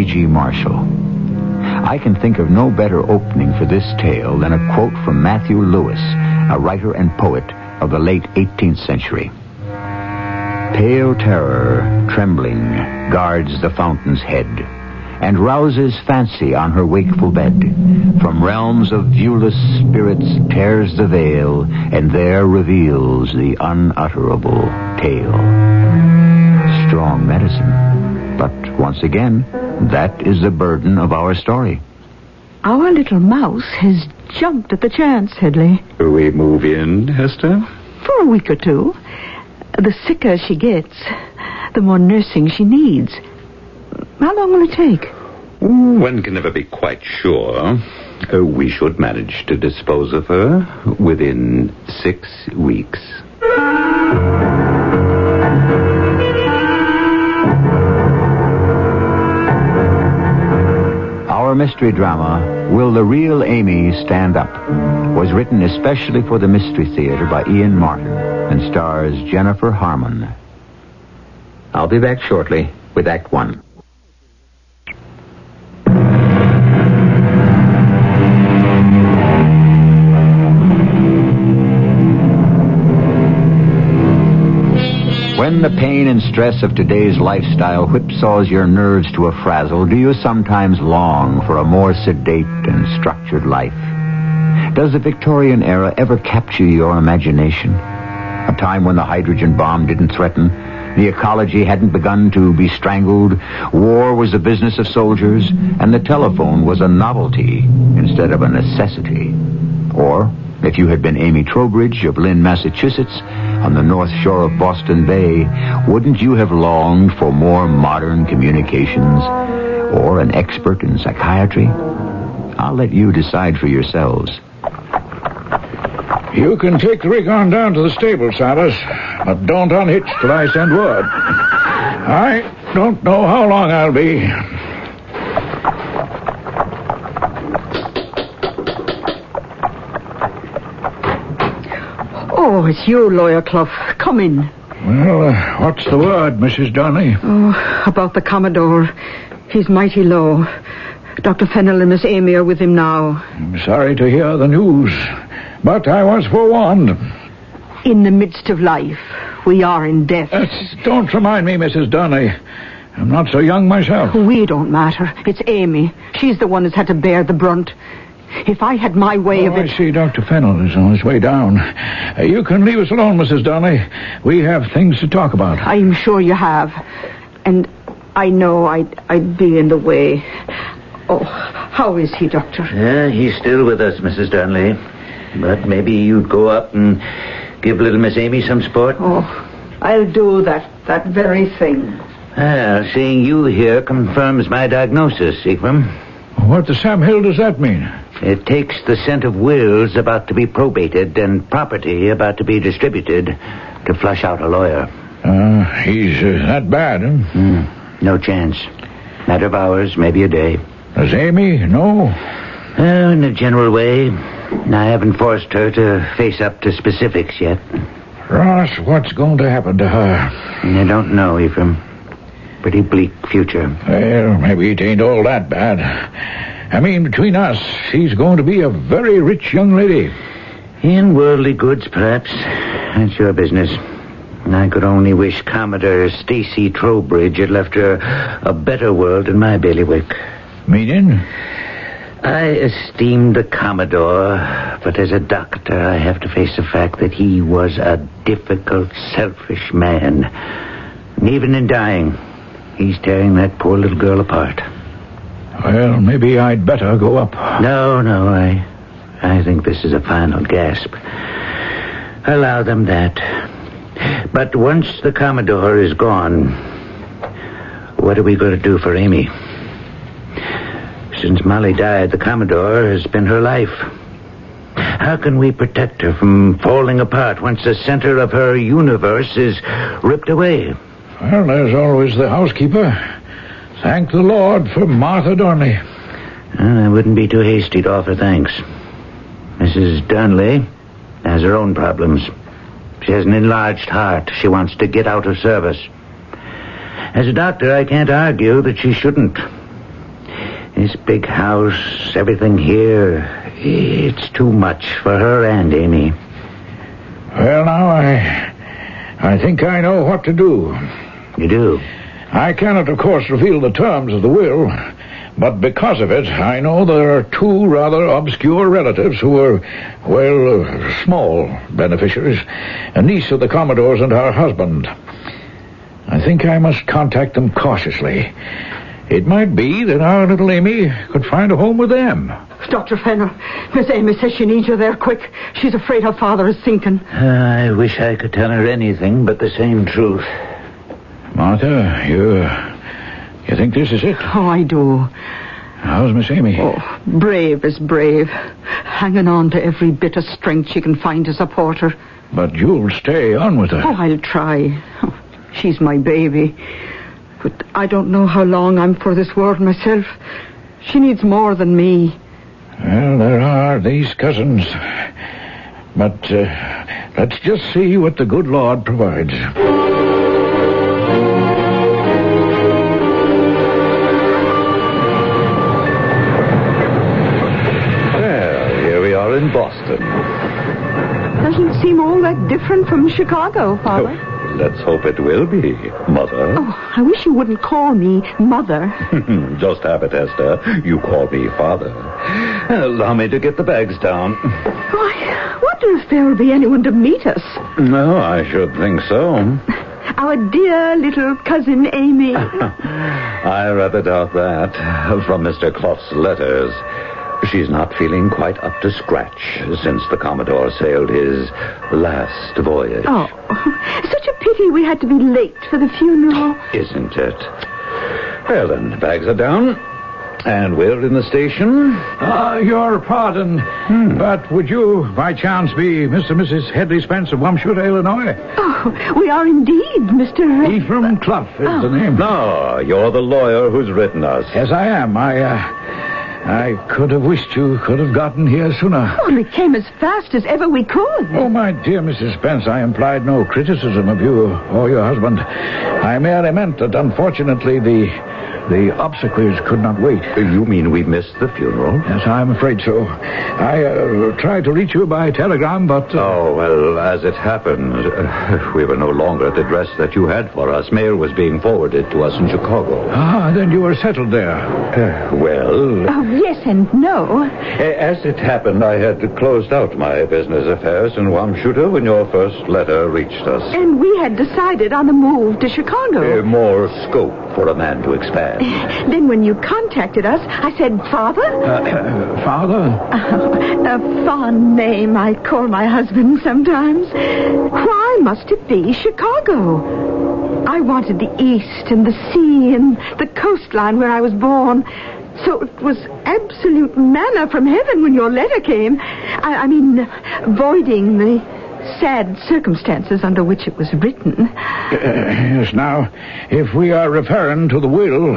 E.G. Marshall. I can think of no better opening for this tale than a quote from Matthew Lewis, a writer and poet of the late 18th century. Pale terror, trembling, guards the fountain's head, and rouses fancy on her wakeful bed. From realms of viewless spirits tears the veil, and there reveals the unutterable tale. Strong medicine. But once again, that is the burden of our story. Our little mouse has jumped at the chance, Headley. We move in, Hester? For a week or two. The sicker she gets, the more nursing she needs. How long will it take? One can never be quite sure. Uh, we should manage to dispose of her within six weeks. Our mystery drama, Will the Real Amy Stand Up? was written especially for the Mystery Theater by Ian Martin and stars Jennifer Harmon. I'll be back shortly with Act One. The and stress of today's lifestyle whipsaws your nerves to a frazzle, do you sometimes long for a more sedate and structured life? Does the Victorian era ever capture your imagination? A time when the hydrogen bomb didn't threaten, the ecology hadn't begun to be strangled, war was the business of soldiers, and the telephone was a novelty instead of a necessity. Or, if you had been Amy Trowbridge of Lynn, Massachusetts, on the north shore of Boston Bay, wouldn't you have longed for more modern communications or an expert in psychiatry? I'll let you decide for yourselves. You can take the rig on down to the stable, Silas, but don't unhitch till I send word. I don't know how long I'll be. Oh, it's you, Lawyer Clough. Come in. Well, uh, what's the word, Mrs. Donnelly? Oh, about the Commodore. He's mighty low. Dr. Fennel and Miss Amy are with him now. I'm sorry to hear the news, but I was forewarned. In the midst of life, we are in death. Uh, don't remind me, Mrs. Donnelly. I'm not so young myself. We don't matter. It's Amy. She's the one who's had to bear the brunt. If I had my way Oh, of I it. see Dr. Fennel is on his way down. Uh, you can leave us alone, Mrs. Donnelly. We have things to talk about. I'm sure you have. And I know I'd, I'd be in the way. Oh, how is he, Doctor? Yeah, he's still with us, Mrs. Donnelly. But maybe you'd go up and give little Miss Amy some sport. Oh, I'll do that, that very thing. Well, seeing you here confirms my diagnosis, Ephraim. What the Sam Hill does that mean? It takes the scent of wills about to be probated and property about to be distributed to flush out a lawyer. Uh, he's uh, that bad, huh? Hmm, no chance. Matter of hours, maybe a day. Does Amy know? Well, in a general way, I haven't forced her to face up to specifics yet. Ross, what's going to happen to her? I don't know, Ephraim. Pretty bleak future. Well, maybe it ain't all that bad. I mean, between us, she's going to be a very rich young lady. In worldly goods, perhaps. That's your business. I could only wish Commodore Stacy Trowbridge had left her a better world in my bailiwick. Meaning? I esteem the Commodore, but as a doctor, I have to face the fact that he was a difficult, selfish man. And even in dying, he's tearing that poor little girl apart. Well, maybe I'd better go up. No, no, I, I think this is a final gasp. Allow them that. But once the Commodore is gone, What are we going to do for Amy? Since Molly died, the Commodore has been her life. How can we protect her from falling apart once the center of her universe is ripped away? Well, there's always the housekeeper. Thank the Lord for Martha Durnley. I wouldn't be too hasty to offer thanks. Mrs. Durnley has her own problems. She has an enlarged heart. She wants to get out of service. As a doctor, I can't argue that she shouldn't. This big house, everything here, it's too much for her and Amy. Well, now, I. I think I know what to do. You do? I cannot, of course, reveal the terms of the will, but because of it, I know there are two rather obscure relatives who are, well, uh, small beneficiaries. A niece of the Commodore's and her husband. I think I must contact them cautiously. It might be that our little Amy could find a home with them. Dr. Fennel, Miss Amy says she needs you there quick. She's afraid her father is sinking. I wish I could tell her anything but the same truth. Martha, you. You think this is it? Oh, I do. How's Miss Amy? Oh, brave is brave. Hanging on to every bit of strength she can find to support her. But you'll stay on with her. Oh, I'll try. Oh, she's my baby. But I don't know how long I'm for this world myself. She needs more than me. Well, there are these cousins. But uh, let's just see what the good Lord provides. Here we are in Boston. Doesn't seem all that different from Chicago, Father. Oh, let's hope it will be, Mother. Oh, I wish you wouldn't call me Mother. Just have it, Hester. You call me Father. Allow me to get the bags down. I wonder if there will be anyone to meet us. No, I should think so. Our dear little cousin Amy. I rather doubt that. From Mr. Clough's letters, she's not feeling quite up to scratch since the Commodore sailed his last voyage. Oh, such a pity we had to be late for the funeral. Isn't it? Well, then, bags are down. And we're in the station. Ah, your pardon. But would you, by chance, be Mr. and Mrs. Headley Spence of Wamshuta, Illinois? Oh, we are indeed, Mr. Ephraim Clough is the name. No, you're the lawyer who's written us. Yes, I am. I, uh, I could have wished you could have gotten here sooner. Well, we came as fast as ever we could. Oh, my dear Mrs. Spence, I implied no criticism of you or your husband. I merely meant that, unfortunately, the the obsequies could not wait. You mean we missed the funeral? Yes, I'm afraid so. I uh, tried to reach you by telegram, but... Uh, Oh, well, as it happened, uh, we were no longer at the address that you had for us. Mail was being forwarded to us in Chicago. Ah, then you were settled there. Uh, well, Oh, yes and no. as it happened, I had closed out my business affairs in Wamshuta when your first letter reached us. And we had decided on a move to Chicago. Uh, more scope for a man to expand. Then when you contacted us, I said, Father? Uh, father? a fond name I call my husband sometimes. Why must it be Chicago? I wanted the East and the sea and the coastline where I was born. So it was absolute manna from heaven when your letter came. I, I mean, voiding the sad circumstances under which it was written. Uh, yes, now, if we are referring to the will,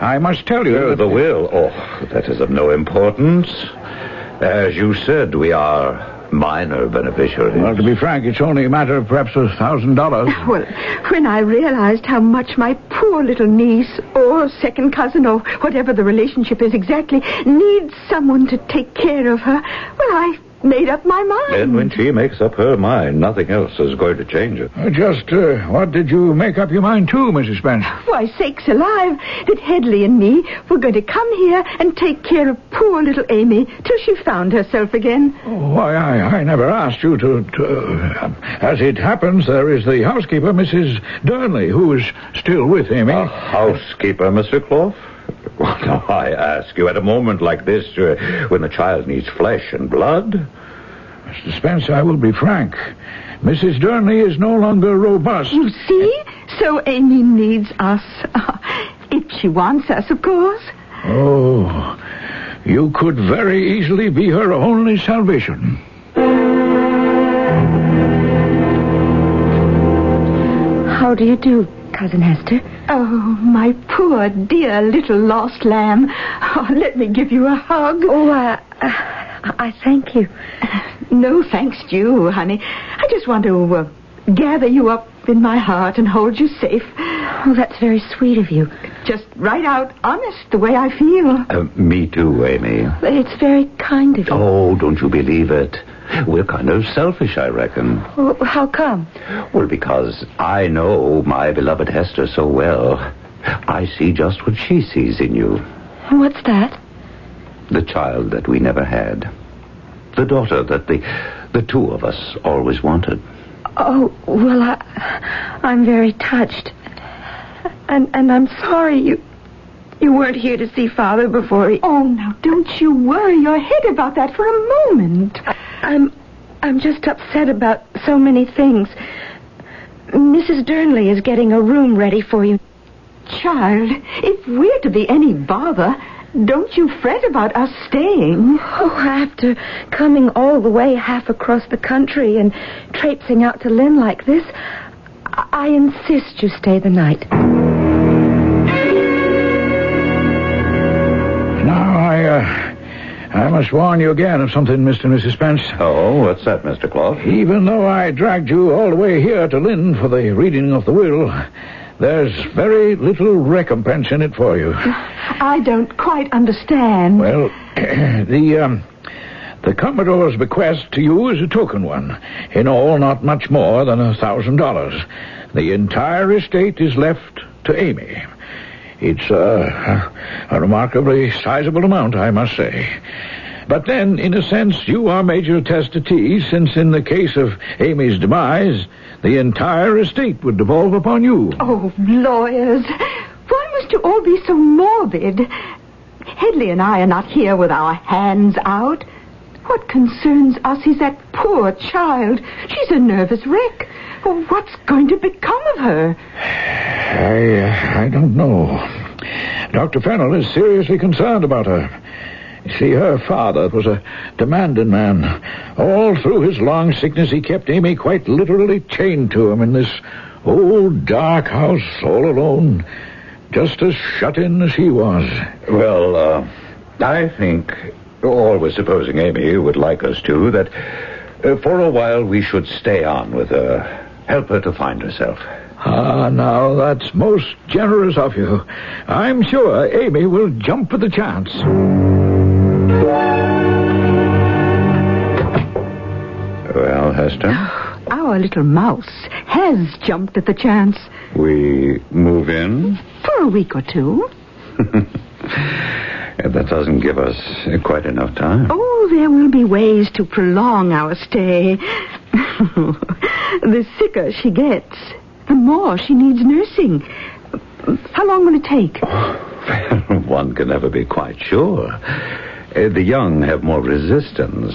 I must tell you... That- the will? Oh, that is of no importance. As you said, we are minor beneficiaries. Well, to be frank, it's only a matter of perhaps a thousand dollars. Well, when I realized how much my poor little niece, or second cousin, or whatever the relationship is exactly, needs someone to take care of her, well, I made up my mind. and when she makes up her mind, nothing else is going to change it. Uh, Just, uh, what did you make up your mind to, Mrs. Spence? Why, sakes alive, that Headley and me were going to come here and take care of poor little Amy till she found herself again. Why, I, I never asked you to... to uh, as it happens, there is the housekeeper, Mrs. Durnley, who is still with Amy. A housekeeper, Mr. Clough? Well, now, I ask you, at a moment like this, uh, when the child needs flesh and blood, Mr. Spence, I will be frank. Mrs. Durnley is no longer robust. You see? So Amy needs us. If she wants us, of course. Oh, you could very easily be her only salvation. How do you do, Cousin Hester? Oh, my poor, dear little lost lamb. Oh, let me give you a hug. Oh, uh, uh, I thank you. No thanks to you, honey. I just want to uh, gather you up in my heart and hold you safe. Oh, that's very sweet of you. Just right out honest, the way I feel. Uh, me too, Amy. It's very kind of you. Oh, don't you believe it? We're kind of selfish, I reckon. Well, how come? Well, because I know my beloved Hester so well. I see just what she sees in you. And what's that? The child that we never had. The daughter that the the two of us always wanted. Oh, well, I, I'm very touched. And and I'm sorry you you weren't here to see Father before he... Oh, now, don't you worry your head about that for a moment. I'm I'm just upset about so many things. Mrs. Durnley is getting a room ready for you. Child, if we're to be any bother, don't you fret about us staying. Oh, after coming all the way half across the country and traipsing out to Lynn like this, I, I insist you stay the night. Uh, I must warn you again of something, Mr. and Mrs. Spence. Oh, what's that, Mr. Clough? Even though I dragged you all the way here to Lynn for the reading of the will, there's very little recompense in it for you. I don't quite understand. Well, the, um, the Commodore's bequest to you is a token one. In all, not much more than a thousand dollars. The entire estate is left to Amy. It's a remarkably sizable amount, I must say. But then, in a sense, you are major testatee, since in the case of Amy's demise, the entire estate would devolve upon you. Oh, lawyers, why must you all be so morbid? Headley and I are not here with our hands out. What concerns us is that poor child. She's a nervous wreck. Well, what's going to become of her? I, uh, I don't know. Dr. Fennel is seriously concerned about her. You see, her father was a demanding man. All through his long sickness, he kept Amy quite literally chained to him in this old dark house all alone, just as shut in as he was. Well, uh, I think, always supposing Amy would like us to, that uh, for a while we should stay on with her. Help her to find herself. Ah, now, that's most generous of you. I'm sure Amy will jump at the chance. Well, Hester, Our little mouse has jumped at the chance we move in? for a week or two. That doesn't give us quite enough time. Oh, there will be ways to prolong our stay. the sicker she gets, the more she needs nursing. How long will it take? One can never be quite sure. Uh, the young have more resistance.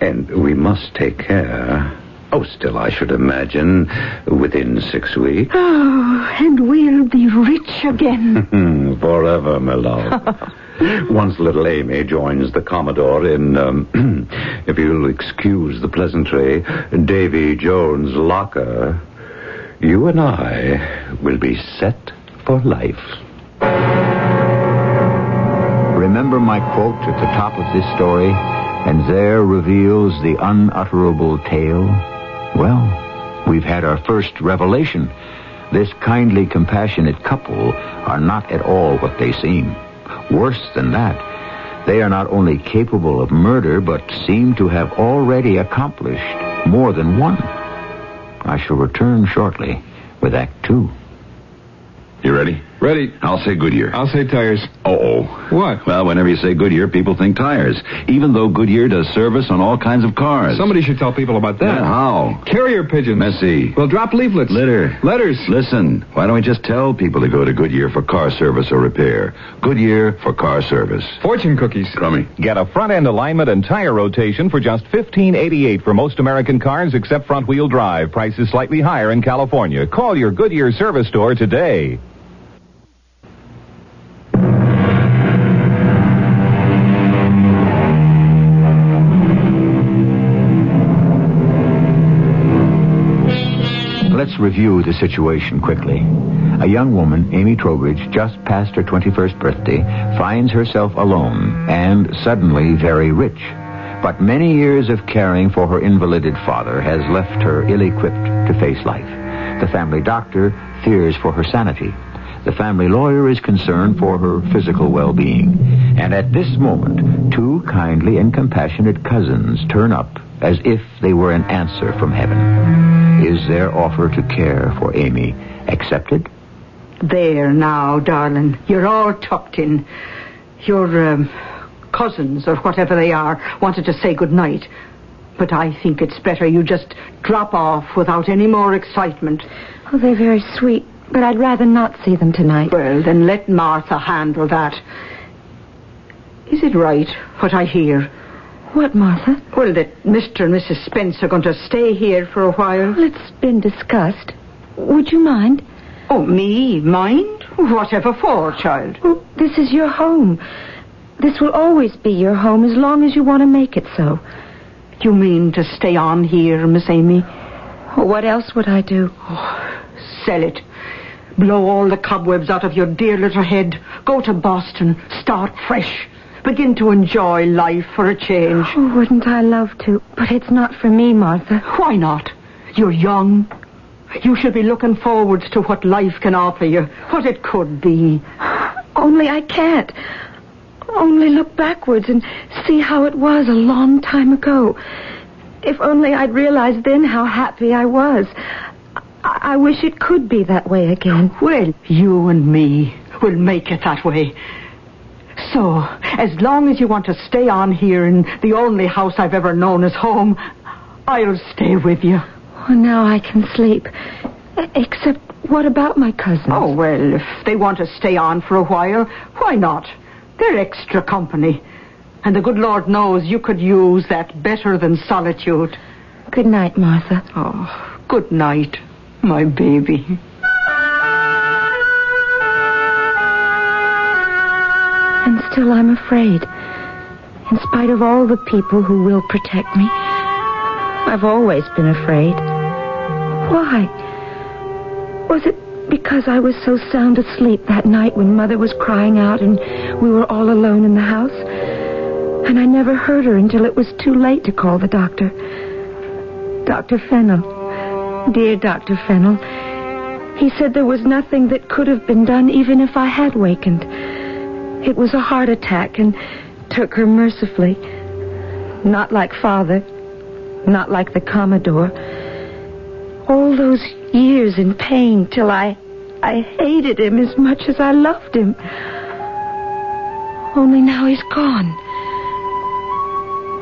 And we must take care. Oh, still, I should imagine within six weeks. Oh, and we'll be rich again. Forever, my love. Once little Amy joins the Commodore in, um, if you'll excuse the pleasantry, Davy Jones' locker, you and I will be set for life. Remember my quote at the top of this story, and there reveals the unutterable tale? Well, we've had our first revelation. This kindly, compassionate couple are not at all what they seem. Worse than that, they are not only capable of murder, but seem to have already accomplished more than one. I shall return shortly with Act Two. You ready? Ready. I'll say Goodyear. I'll say tires. Uh-oh. What? Well, whenever you say Goodyear, people think tires. Even though Goodyear does service on all kinds of cars. Somebody should tell people about that. Yeah, how? Carrier pigeons. Messy. Well, drop leaflets. Litter. Letters. Listen, why don't we just tell people to go to Goodyear for car service or repair? Goodyear for car service. Fortune cookies. Crummy. Get a front end alignment and tire rotation for just $15.88 for most American cars except front wheel drive. Price is slightly higher in California. Call your Goodyear service store today. Review the situation quickly. A young woman, Amy Trowbridge, just past her 21st birthday, finds herself alone and suddenly very rich. But many years of caring for her invalided father has left her ill-equipped to face life. The family doctor fears for her sanity. The family lawyer is concerned for her physical well-being. And at this moment, two kindly and compassionate cousins turn up as if they were an answer from heaven. Is their offer to care for Amy accepted? There now, darling. You're all tucked in. Your um, cousins, or whatever they are, wanted to say good night. But I think it's better you just drop off without any more excitement. Oh, they're very sweet, but I'd rather not see them tonight. Well, then let Martha handle that. Is it right, what I hear? What, Martha? Well, that Mr. and Mrs. Spence are going to stay here for a while. Well, it's been discussed. Would you mind? Oh, me? Mind? Whatever for, child? Well, this is your home. This will always be your home as long as you want to make it so. You mean to stay on here, Miss Amy? Well, what else would I do? Oh, sell it. Blow all the cobwebs out of your dear little head. Go to Boston. Start fresh. Begin to enjoy life for a change. Oh, wouldn't I love to? But it's not for me, Martha. Why not? You're young. You should be looking forward to what life can offer you, what it could be. Only I can't. Only look backwards and see how it was a long time ago. If only I'd realized then how happy I was. I, I wish it could be that way again. Well, you and me will make it that way. So, as long as you want to stay on here in the only house I've ever known as home, I'll stay with you. Oh, now I can sleep. Except, what about my cousins? Oh, well, if they want to stay on for a while, why not? They're extra company. And the good Lord knows you could use that better than solitude. Good night, Martha. Oh, good night, my baby. Still I'm afraid. In spite of all the people who will protect me, I've always been afraid. Why? Was it because I was so sound asleep that night when Mother was crying out and we were all alone in the house? And I never heard her until it was too late to call the doctor. Dr. Fennel. Dear Dr. Fennel. He said there was nothing that could have been done even if I had wakened. It was a heart attack and took her mercifully. Not like Father. Not like the Commodore. All those years in pain till I I hated him as much as I loved him. Only now he's gone.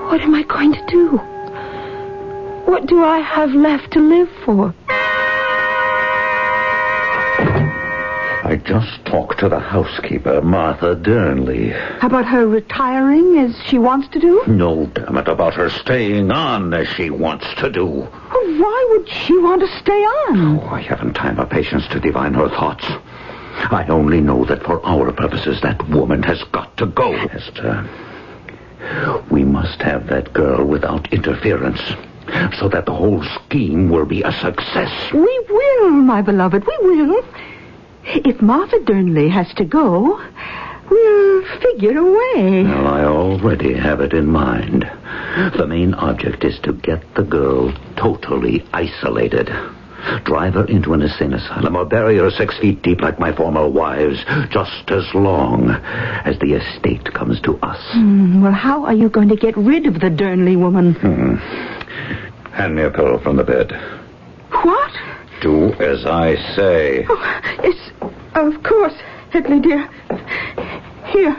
What am I going to do? What do I have left to live for? Just talked to the housekeeper, Martha Durnley. About her retiring as she wants to do? No, damn it, about her staying on as she wants to do. Well, why would she want to stay on? Oh, I haven't time or patience to divine her thoughts. I only know that for our purposes, that woman has got to go. Hester, we must have that girl without interference, so that the whole scheme will be a success. We will, my beloved, we will. If Martha Durnley has to go, we'll figure a way. Well, I already have it in mind. The main object is to get the girl totally isolated. Drive her into an insane asylum or bury her six feet deep like my former wives, just as long as the estate comes to us. Hmm, well, how are you going to get rid of the Durnley woman? Hmm. Hand me a pillow from the bed. What? Do as I say. Oh, yes, of course, Headley dear. Here.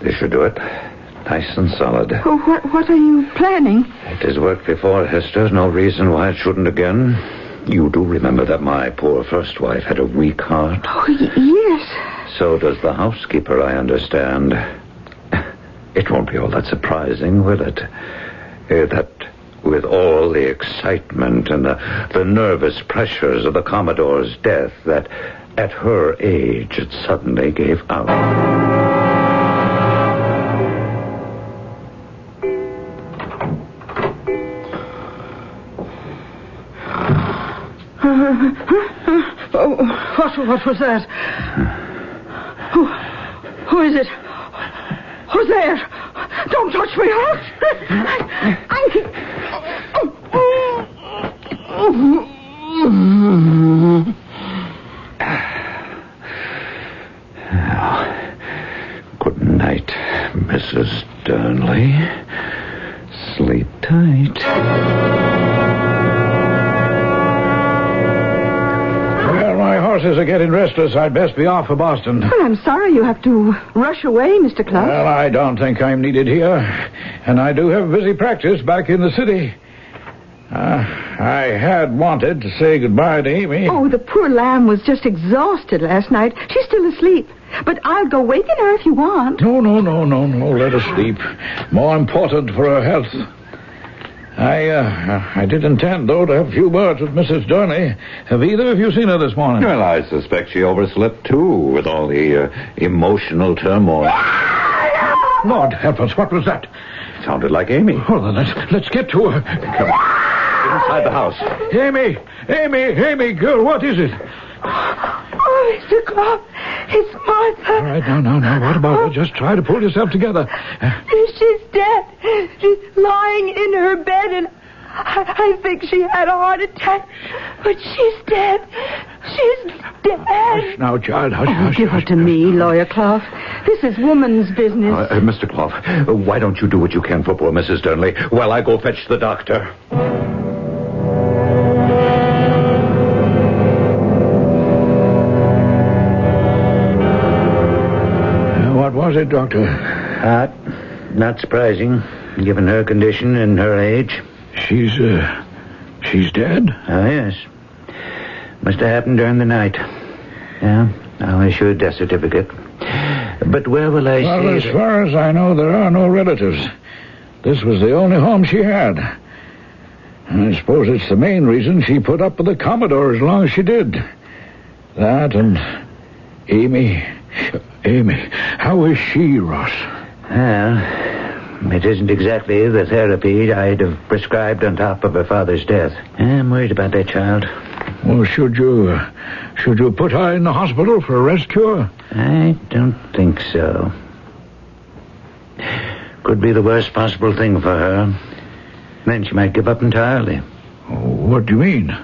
This should do it. Nice and solid. Oh, what, what are you planning? It has worked before, Hester. No reason why it shouldn't again. You do remember that my poor first wife had a weak heart? Oh, yes. So does the housekeeper, I understand. It won't be all that surprising, will it? Eh, that with all the excitement and the, the nervous pressures of the Commodore's death, that at her age it suddenly gave out. Oh, what, what was that? Who, who is it? Who's there? Don't touch me, Holt. Oh, Good oh, oh. Getting restless. I'd best be off for Boston. Well, I'm sorry you have to rush away, Mr. Clark. Well, I don't think I'm needed here. And I do have a busy practice back in the city. Uh, I had wanted to say goodbye to Amy. Oh, the poor lamb was just exhausted last night. She's still asleep. But I'll go waken her if you want. No, no, no, no, no. Let her sleep. More important for her health. I, uh, I did intend, though, to have a few words with Mrs. Durnley. Have either of you seen her this morning? Well, I suspect she overslept, too, with all the uh, emotional turmoil. Lord help us, what was that? It Sounded like Amy. Well, then let's, let's get to her. Come on. Inside the house. Amy, Amy, Amy, girl, what is it? Oh, Mr. Clough, it's Martha. All right, now, now, now, what about her? Just try to pull yourself together. Uh, She's dead. She's lying in her bed, and I, I think she had a heart attack. But she's dead. She's dead. hush now, child, hush, Oh, hush. give her hush. to me, Lawyer Clough. This is woman's business. Uh, uh, Mr. Clough, why don't you do what you can for poor Mrs. Durnley while I go fetch the doctor? Was it, Doctor? Heart. Not surprising, given her condition and her age. She's, uh, she's dead? Oh, yes. Must have happened during the night. Yeah, I'll issue a death certificate. But where will I see? Well, see as far as I know, there are no relatives. This was the only home she had. And I suppose it's the main reason she put up with the Commodore as long as she did. That and Amy. Amy, how is she, Ross? Well, it isn't exactly the therapy I'd have prescribed on top of her father's death. I'm worried about that child. Well, should you, uh, should you put her in the hospital for a rest cure? I don't think so. Could be the worst possible thing for her. Then she might give up entirely. What do you mean?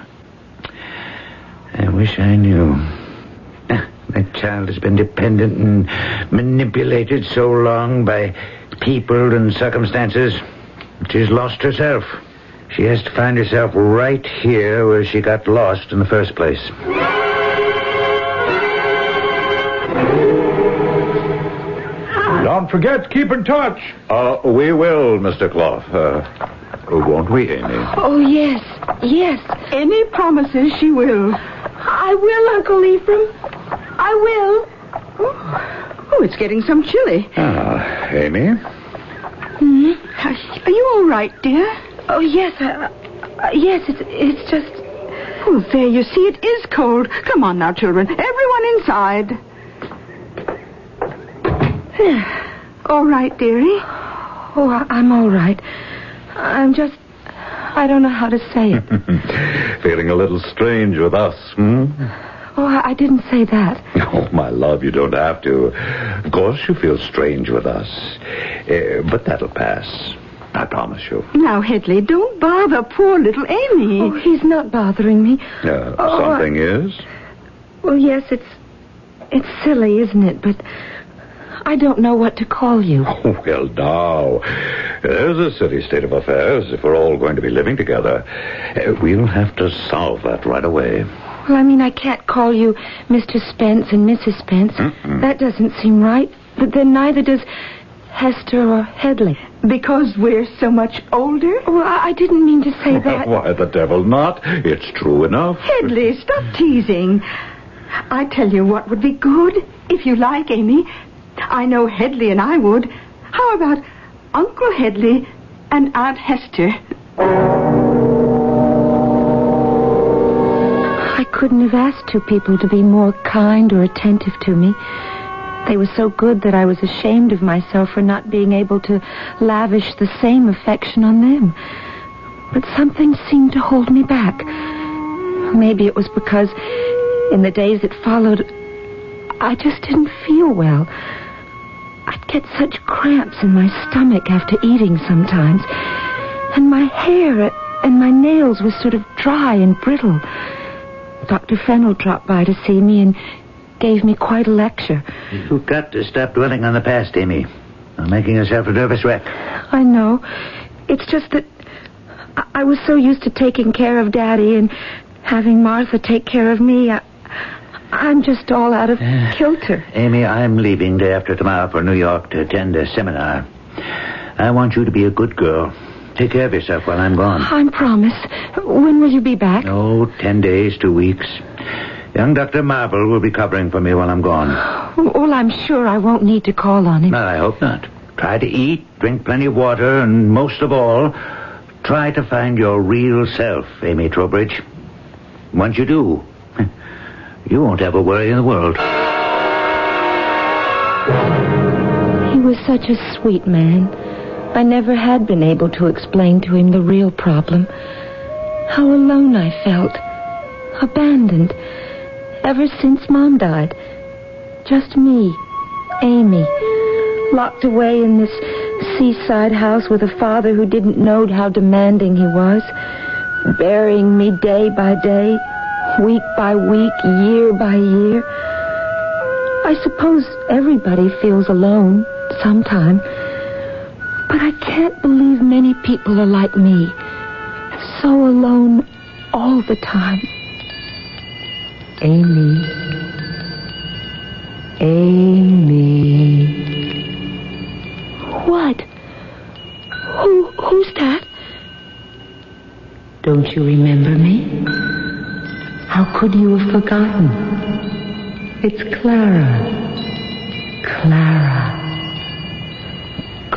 I wish I knew. That child has been dependent and manipulated so long by people and circumstances. She's lost herself. She has to find herself right here where she got lost in the first place. Don't forget, keep in touch. Uh, we will, Mr. Clough. Uh, won't we, Amy? Oh, yes, yes. Any promises she will. I will, Uncle Ephraim. I will. Oh, it's getting some chilly. Ah, Amy? Hmm? Are you all right, dear? Oh, yes, I, I, yes, it's, it's just... Oh, there, you see, it is cold. Come on now, children. Everyone inside. all right, dearie. Oh, I, I'm all right. I'm just... I don't know how to say it. Feeling a little strange with us, hmm? Oh, I, I didn't say that. Oh, my love, you don't have to. Of course you feel strange with us. Uh, but that'll pass. I promise you. Now, Headley, don't bother poor little Amy. Oh, he's not bothering me. Uh, Oh, something is? Well, yes, it's... It's silly, isn't it? But I don't know what to call you. Oh, well, now. There's a silly state of affairs if we're all going to be living together. Uh, we'll have to solve that right away. Well, I mean, I can't call you Mr. Spence and Mrs. Spence. That doesn't seem right. But then neither does Hester or Headley. Because we're so much older? Well, I, I didn't mean to say that. Why the devil not? It's true enough. Headley, stop teasing. I tell you what would be good, if you like, Amy. I know Headley and I would. How about Uncle Headley and Aunt Hester? I couldn't have asked two people to be more kind or attentive to me. They were so good that I was ashamed of myself for not being able to lavish the same affection on them. But something seemed to hold me back. Maybe it was because in the days that followed, I just didn't feel well. I'd get such cramps in my stomach after eating sometimes. And my hair and my nails were sort of dry and brittle. Dr. Fennel dropped by to see me and gave me quite a lecture. You've got to stop dwelling on the past, Amy. You're making yourself a nervous wreck. I know. It's just that I- I was so used to taking care of Daddy and having Martha take care of me. I, I'm just all out of kilter. Amy, I'm leaving day after tomorrow for New York to attend a seminar. I want you to be a good girl. Take care of yourself while I'm gone. I promise. When will you be back? Oh, ten days, two weeks. Young Dr. Marble will be covering for me while I'm gone. Well, I'm sure I won't need to call on him. Well, I hope not. Try to eat, drink plenty of water, and most of all, try to find your real self, Amy Trowbridge. Once you do, you won't have a worry in the world. He was such a sweet man. I never had been able to explain to him the real problem. How alone I felt. Abandoned. Ever since Mom died. Just me, Amy, locked away in this seaside house with a father who didn't know how demanding he was, burying me day by day, week by week, year by year. I suppose everybody feels alone sometime. But I can't believe many people are like me. So alone all the time. Amy. Amy. What? Who, who's that? Don't you remember me? How could you have forgotten? It's Clara. Clara.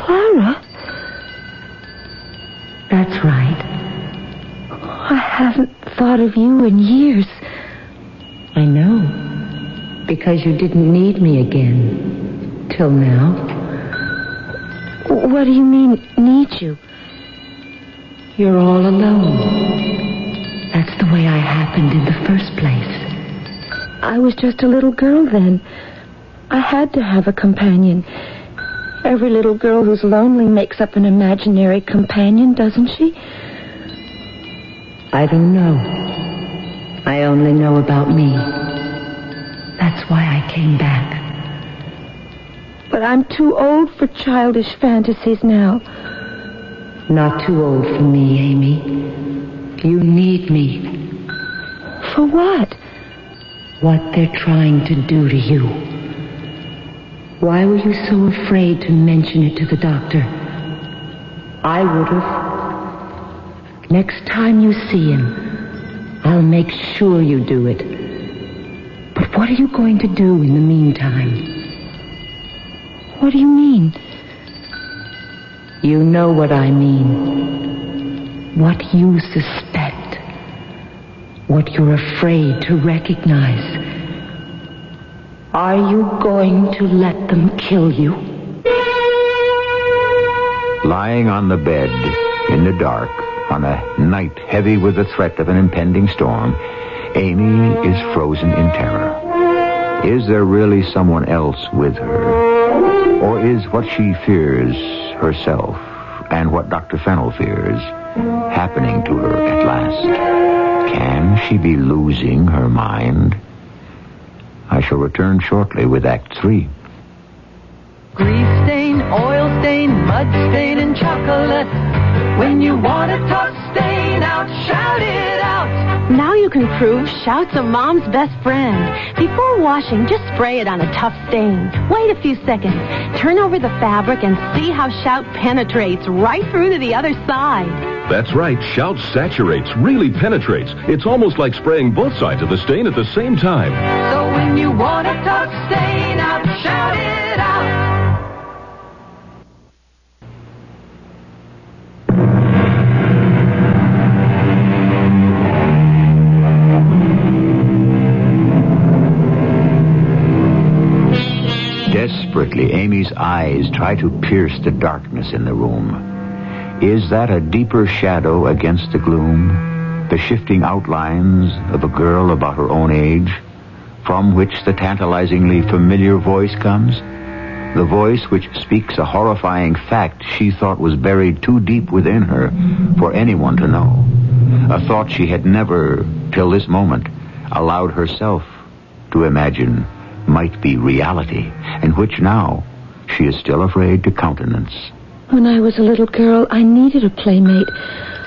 Clara? That's right. Oh, I haven't thought of you in years. I know. Because you didn't need me again. Till now. What do you mean, need you? You're all alone. That's the way I happened in the first place. I was just a little girl then. I had to have a companion. Every little girl who's lonely makes up an imaginary companion, doesn't she? I don't know. I only know about me. That's why I came back. But I'm too old for childish fantasies now. Not too old for me, Amy. You need me. For what? What they're trying to do to you. Why were you so afraid to mention it to the doctor? I would have. Next time you see him, I'll make sure you do it. But what are you going to do in the meantime? What do you mean? You know what I mean. What you suspect. What you're afraid to recognize. Are you going to let them kill you? Lying on the bed in the dark on a night heavy with the threat of an impending storm, Amy is frozen in terror. Is there really someone else with her? Or is what she fears herself and what Dr. Fennel fears happening to her at last? Can she be losing her mind? I shall return shortly with Act Three. Grease stain, oil stain, mud stain, and chocolate. When you want a tough stain out, shout it out. Now you can prove Shout's a mom's best friend. Before washing, just spray it on a tough stain. Wait a few seconds. Turn over the fabric and see how Shout penetrates right through to the other side. That's right. Shout saturates, really penetrates. It's almost like spraying both sides of the stain at the same time. So when you want to tough stain out, shout it out. Desperately, Amy's eyes try to pierce the darkness in the room. Is that a deeper shadow against the gloom? The shifting outlines of a girl about her own age, from which the tantalizingly familiar voice comes? The voice which speaks a horrifying fact she thought was buried too deep within her for anyone to know. A thought she had never, till this moment, allowed herself to imagine might be reality, and which now she is still afraid to countenance. When I was a little girl, I needed a playmate.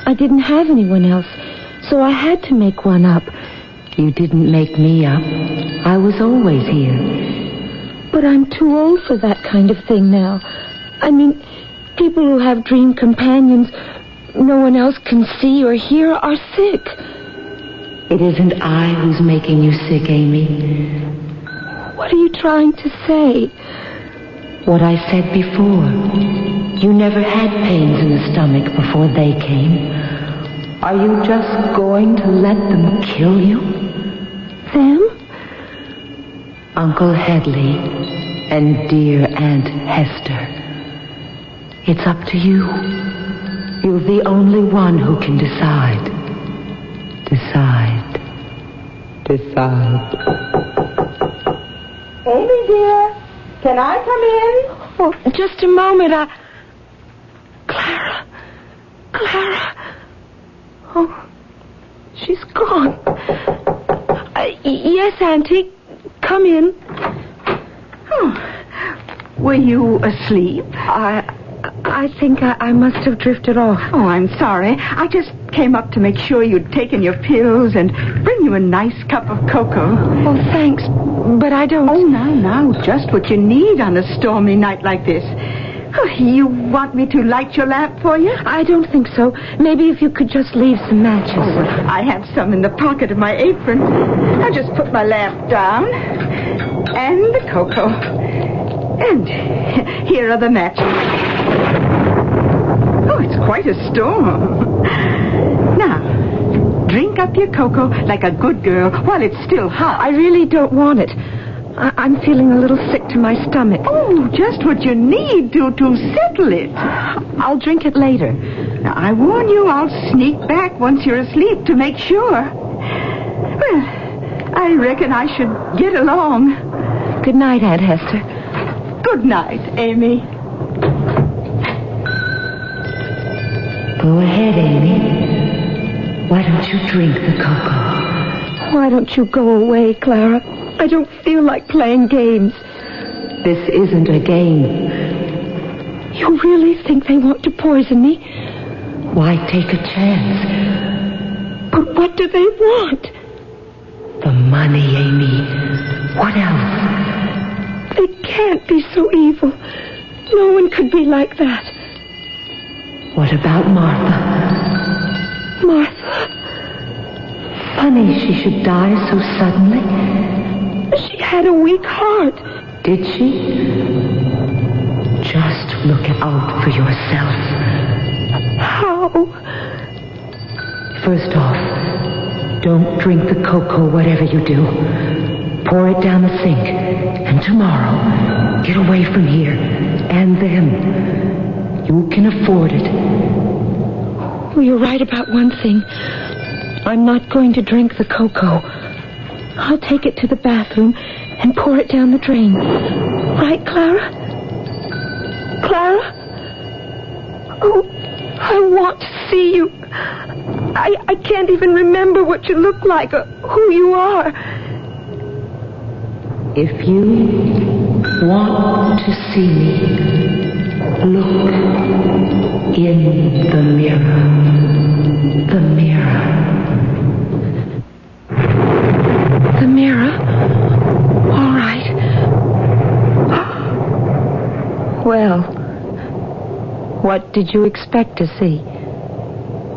I didn't have anyone else, so I had to make one up. You didn't make me up. I was always here. But I'm too old for that kind of thing now. I mean, people who have dream companions no one else can see or hear are sick. It isn't I who's making you sick, Amy. What are you trying to say? What I said before. You never had pains in the stomach before they came. Are you just going to let them kill you? Them? Uncle Headley and dear Aunt Hester. It's up to you. You're the only one who can decide. Decide. Decide. Amy, dear, can I come in? Oh, just a moment. I... Clara. Oh, she's gone. Uh, yes, Auntie. Come in. Oh, were you asleep? I... I think I, I must have drifted off. Oh, I'm sorry. I just came up to make sure you'd taken your pills and bring you a nice cup of cocoa. Oh, thanks. But I don't. Oh, now, now, just what you need on a stormy night like this. Oh, you want me to light your lamp for you? I don't think so. Maybe if you could just leave some matches. Oh, well, I have some in the pocket of my apron. I'll just put my lamp down. And the cocoa. And here are the matches. Oh, it's quite a storm. Now, drink up your cocoa like a good girl while it's still hot. I really don't want it. I- I'm feeling a little sick to my stomach. Oh, just what you need to, to settle it. I'll drink it later. Now, I warn you, I'll sneak back once you're asleep to make sure. Well, I reckon I should get along. Good night, Aunt Hester. Good night, Amy. Go ahead, Amy. Why don't you drink the cocoa? Why don't you go away, Clara? I don't feel like playing games. This isn't a game. You really think they want to poison me? Why take a chance? But what do they want? The money, Amy. What else? They can't be so evil. No one could be like that. What about Martha? Martha, Funny she should die so suddenly. She had a weak heart. Did she? Just look out for yourself. How? First off, don't drink the cocoa, whatever you do. Pour it down the sink. And tomorrow, get away from here. And then, You can afford it. Well, you're right about one thing. I'm not going to drink the cocoa. I'll take it to the bathroom and pour it down the drain. Right, Clara? Clara? Oh, I want to see you. I, I can't even remember what you look like or who you are. If you want to see me, look in the mirror. The mirror. The mirror? All right. Well, what did you expect to see?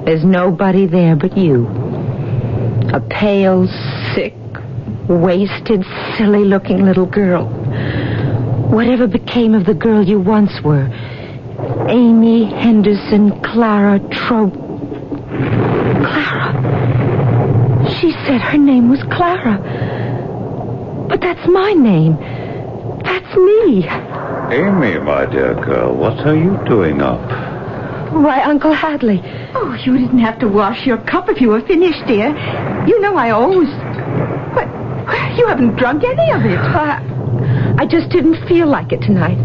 There's nobody there but you. A pale, sick, wasted, silly looking little girl. Whatever became of the girl you once were? Amy Henderson Clara Trope. Clara. She said her name was Clara. But that's my name. That's me. Amy, my dear girl, what are you doing up? Why, Uncle Hadley. Oh, you didn't have to wash your cup if you were finished, dear. You know I always. What? You haven't drunk any of it. I, I just didn't feel like it tonight.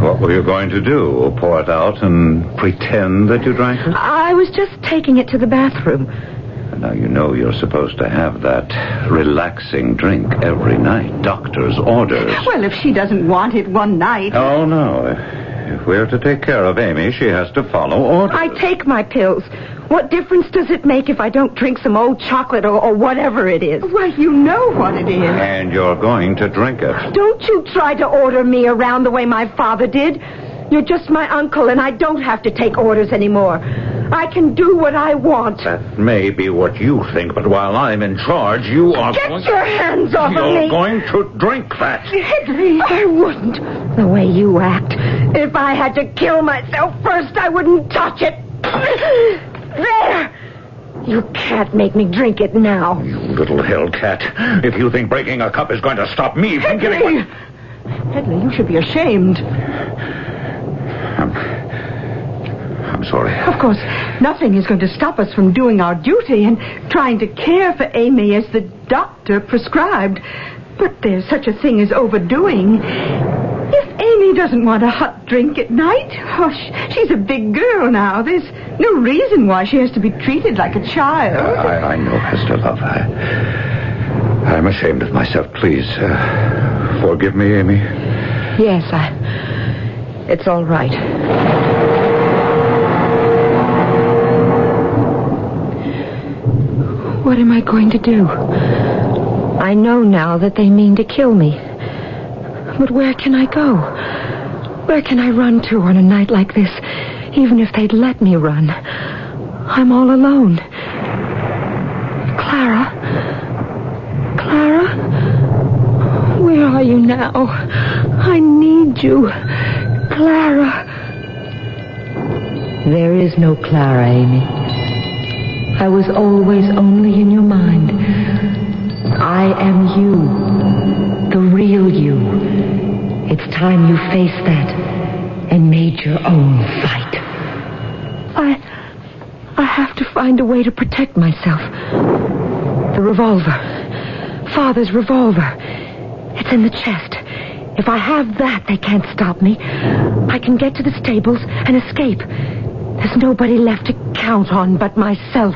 What were you going to do? Pour it out and pretend that you drank it? I was just taking it to the bathroom. Now, you know you're supposed to have that relaxing drink every night. Doctor's orders. Well, if she doesn't want it one night. Oh, no. If we're to take care of Amy, she has to follow orders. I take my pills. What difference does it make if I don't drink some old chocolate or, or whatever it is? Well, you know what it is. And you're going to drink it. Don't you try to order me around the way my father did. You're just my uncle, and I don't have to take orders anymore. I can do what I want. That may be what you think, but while I'm in charge, you are Get going... your hands off You're of me. going to drink that. Hedley, I wouldn't. The way you act. If I had to kill myself first, I wouldn't touch it. There. You can't make me drink it now. You little hellcat. If you think breaking a cup is going to stop me from Hedley! getting... Hedley, you should be ashamed. I'm... I'm sorry. Of course, nothing is going to stop us from doing our duty and trying to care for Amy as the doctor prescribed. But there's such a thing as overdoing. If Amy doesn't want a hot drink at night, oh, sh- she's a big girl now. There's no reason why she has to be treated like a child. I, I know, Hester Love. I, I'm ashamed of myself. Please, uh, forgive me, Amy. Yes, I. It's all right. What am I going to do? I know now that they mean to kill me. But where can I go? Where can I run to on a night like this, even if they'd let me run? I'm all alone. Clara? Clara? Where are you now? I need you. Clara. There is no Clara, Amy. I was always only in your mind. I am you. The real you. It's time you faced that and made your own fight. I. I have to find a way to protect myself. The revolver. Father's revolver. It's in the chest. If I have that, they can't stop me. I can get to the stables and escape. There's nobody left to count on but myself.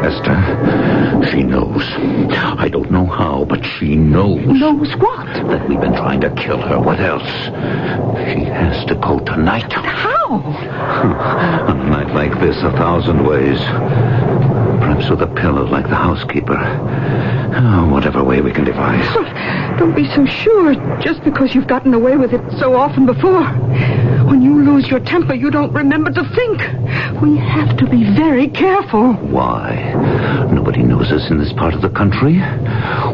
Hester, she knows. I don't know how, but she knows. Knows what? That we've been trying to kill her. What else? She has to go tonight. How? On a night like this, a thousand ways. Perhaps with a pillow like the housekeeper. Oh, whatever way we can devise. Don't be so sure just because you've gotten away with it so often before. When you lose your temper, you don't remember to think. We have to be very careful. Why? Nobody knows us in this part of the country.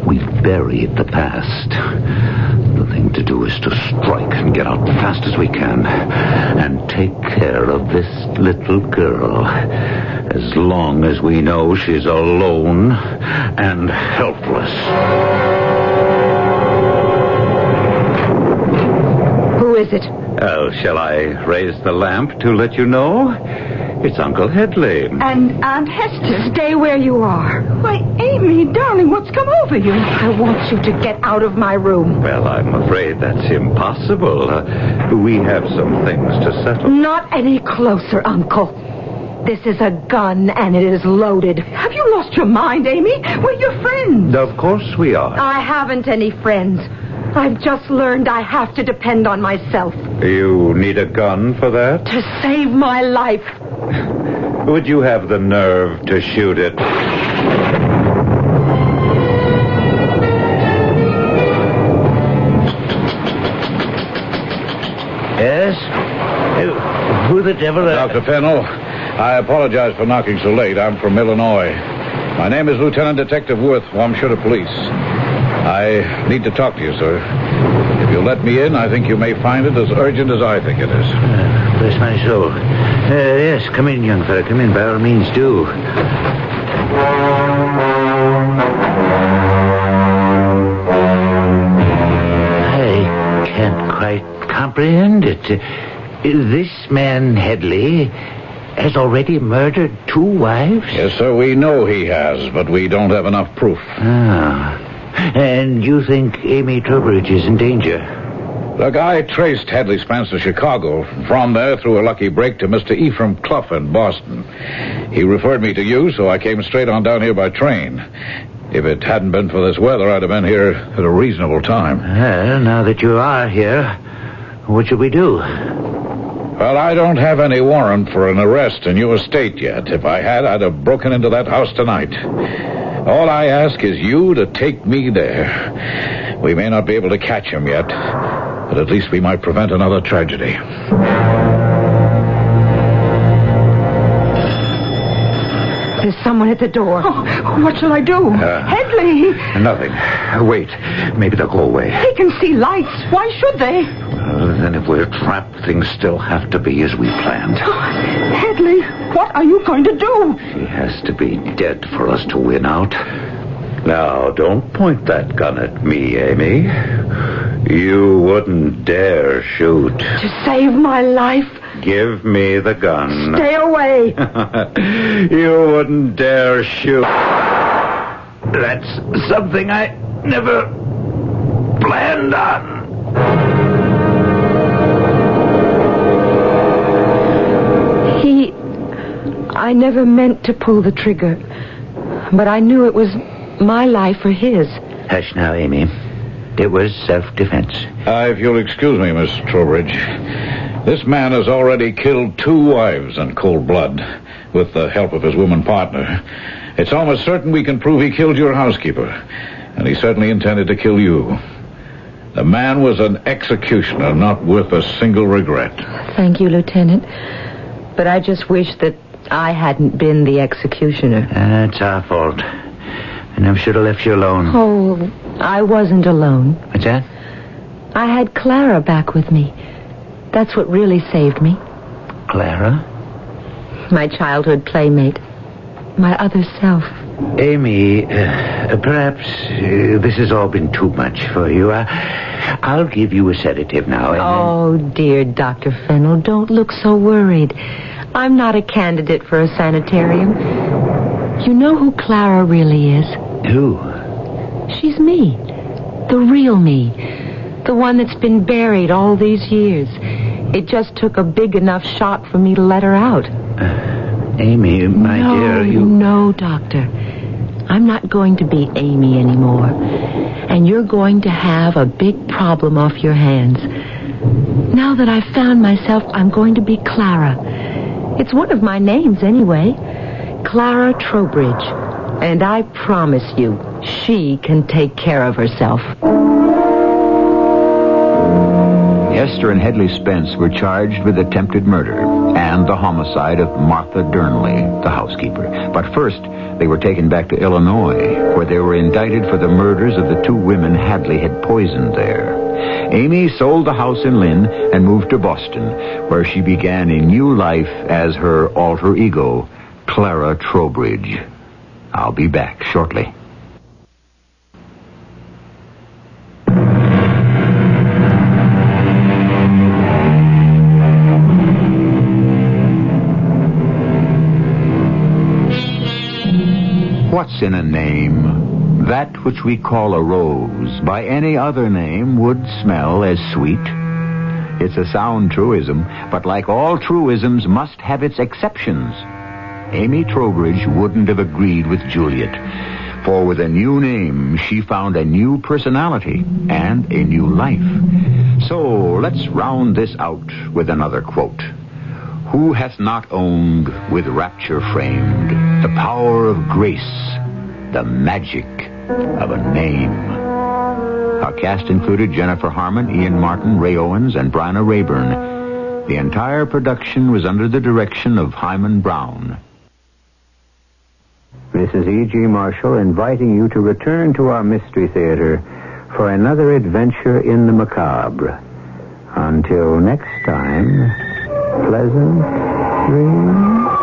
We've buried the past. The thing to do is to strike and get out fast as we can. And take care of this little girl. As long as we know she's alone and helpless. Who is it? Oh, shall I raise the lamp to let you know? It's Uncle Headley. And Aunt Hester. Stay where you are. Why, Amy, darling, what's come over you? I want you to get out of my room. Well, I'm afraid that's impossible. Uh, we have some things to settle. Not any closer, Uncle. This is a gun, and it is loaded. Have you lost your mind, Amy? We're your friends. Of course we are. I haven't any friends. I've just learned I have to depend on myself You need a gun for that? to save my life. Would you have the nerve to shoot it? Yes? Who, who the devil... are- Dr. Fennel, I apologize for knocking so late. I'm from Illinois. My name is Lieutenant Detective Worth, Wamshutter Police. I need to talk to you, sir. If you'll let me in, I think you may find it as urgent as I think it is. Uh, bless my soul. Uh, yes, come in, young fella. Come in, by all means, do. I can't quite comprehend it. Uh, This man, Headley, has already murdered two wives? Yes, sir, we know he has, but we don't have enough proof. Ah. And you think Amy Trowbridge is in danger? The guy traced Hadley Spence to Chicago. From there, through a lucky break, to Mr. Ephraim Clough in Boston. He referred me to you, so I came straight on down here by train. If it hadn't been for this weather, I'd have been here at a reasonable time. Well, now that you are here, what should we do? Well, I don't have any warrant for an arrest in your estate yet. If I had, I'd have broken into that house tonight. All I ask is you to take me there. We may not be able to catch him yet, but at least we might prevent another tragedy. There's someone at the door. Oh, what shall I do? Uh, Headley! Nothing. Wait. Maybe they'll go away. They can see lights. Why should they? Then if we're trapped, things still have to be as we planned. Oh, Headley, what are you going to do? She has to be dead for us to win out. Now, don't point that gun at me, Amy. You wouldn't dare shoot. To save my life. Give me the gun. Stay away. you wouldn't dare shoot. That's something I never planned on. I never meant to pull the trigger. But I knew it was my life or his. Hush now, Amy. It was self-defense. Uh, if you'll excuse me, Miss Trowbridge. This man has already killed two wives in cold blood with the help of his woman partner. It's almost certain we can prove he killed your housekeeper, and he certainly intended to kill you. The man was an executioner, not worth a single regret. Thank you, Lieutenant. But I just wish that I hadn't been the executioner. That's our fault. I never should have left you alone. Oh, I wasn't alone. What's that? I had Clara back with me. That's what really saved me. Clara? My childhood playmate. My other self. Amy, uh, perhaps uh, this has all been too much for you. I, I'll give you a sedative now. Oh, dear Dr. Fennel, don't look so worried. I'm not a candidate for a sanitarium. You know who Clara really is? Who? She's me. The real me. The one that's been buried all these years. It just took a big enough shot for me to let her out. Amy, my no, dear, you. No, Doctor. I'm not going to be Amy anymore. And you're going to have a big problem off your hands. Now that I've found myself, I'm going to be Clara. It's one of my names anyway. Clara Trowbridge. And I promise you, she can take care of herself. Hester and Headley Spence were charged with attempted murder and the homicide of Martha Durnley, the housekeeper. But first, they were taken back to Illinois, where they were indicted for the murders of the two women Hadley had poisoned there. Amy sold the house in Lynn and moved to Boston, where she began a new life as her alter ego, Clara Trowbridge. I'll be back shortly. What's in a name? That which we call a rose, by any other name, would smell as sweet. It's a sound truism, but like all truisms, must have its exceptions. Amy Trowbridge wouldn't have agreed with Juliet, for with a new name, she found a new personality and a new life. So let's round this out with another quote. Who hath not owned, with rapture framed, the power of grace, the magic of a name? Our cast included Jennifer Harmon, Ian Martin, Ray Owens, and Bryna Raeburn. The entire production was under the direction of Himan Brown. Is E.G. Marshall inviting you to return to our Mystery Theater for another adventure in the macabre. Until next time, pleasant dreams.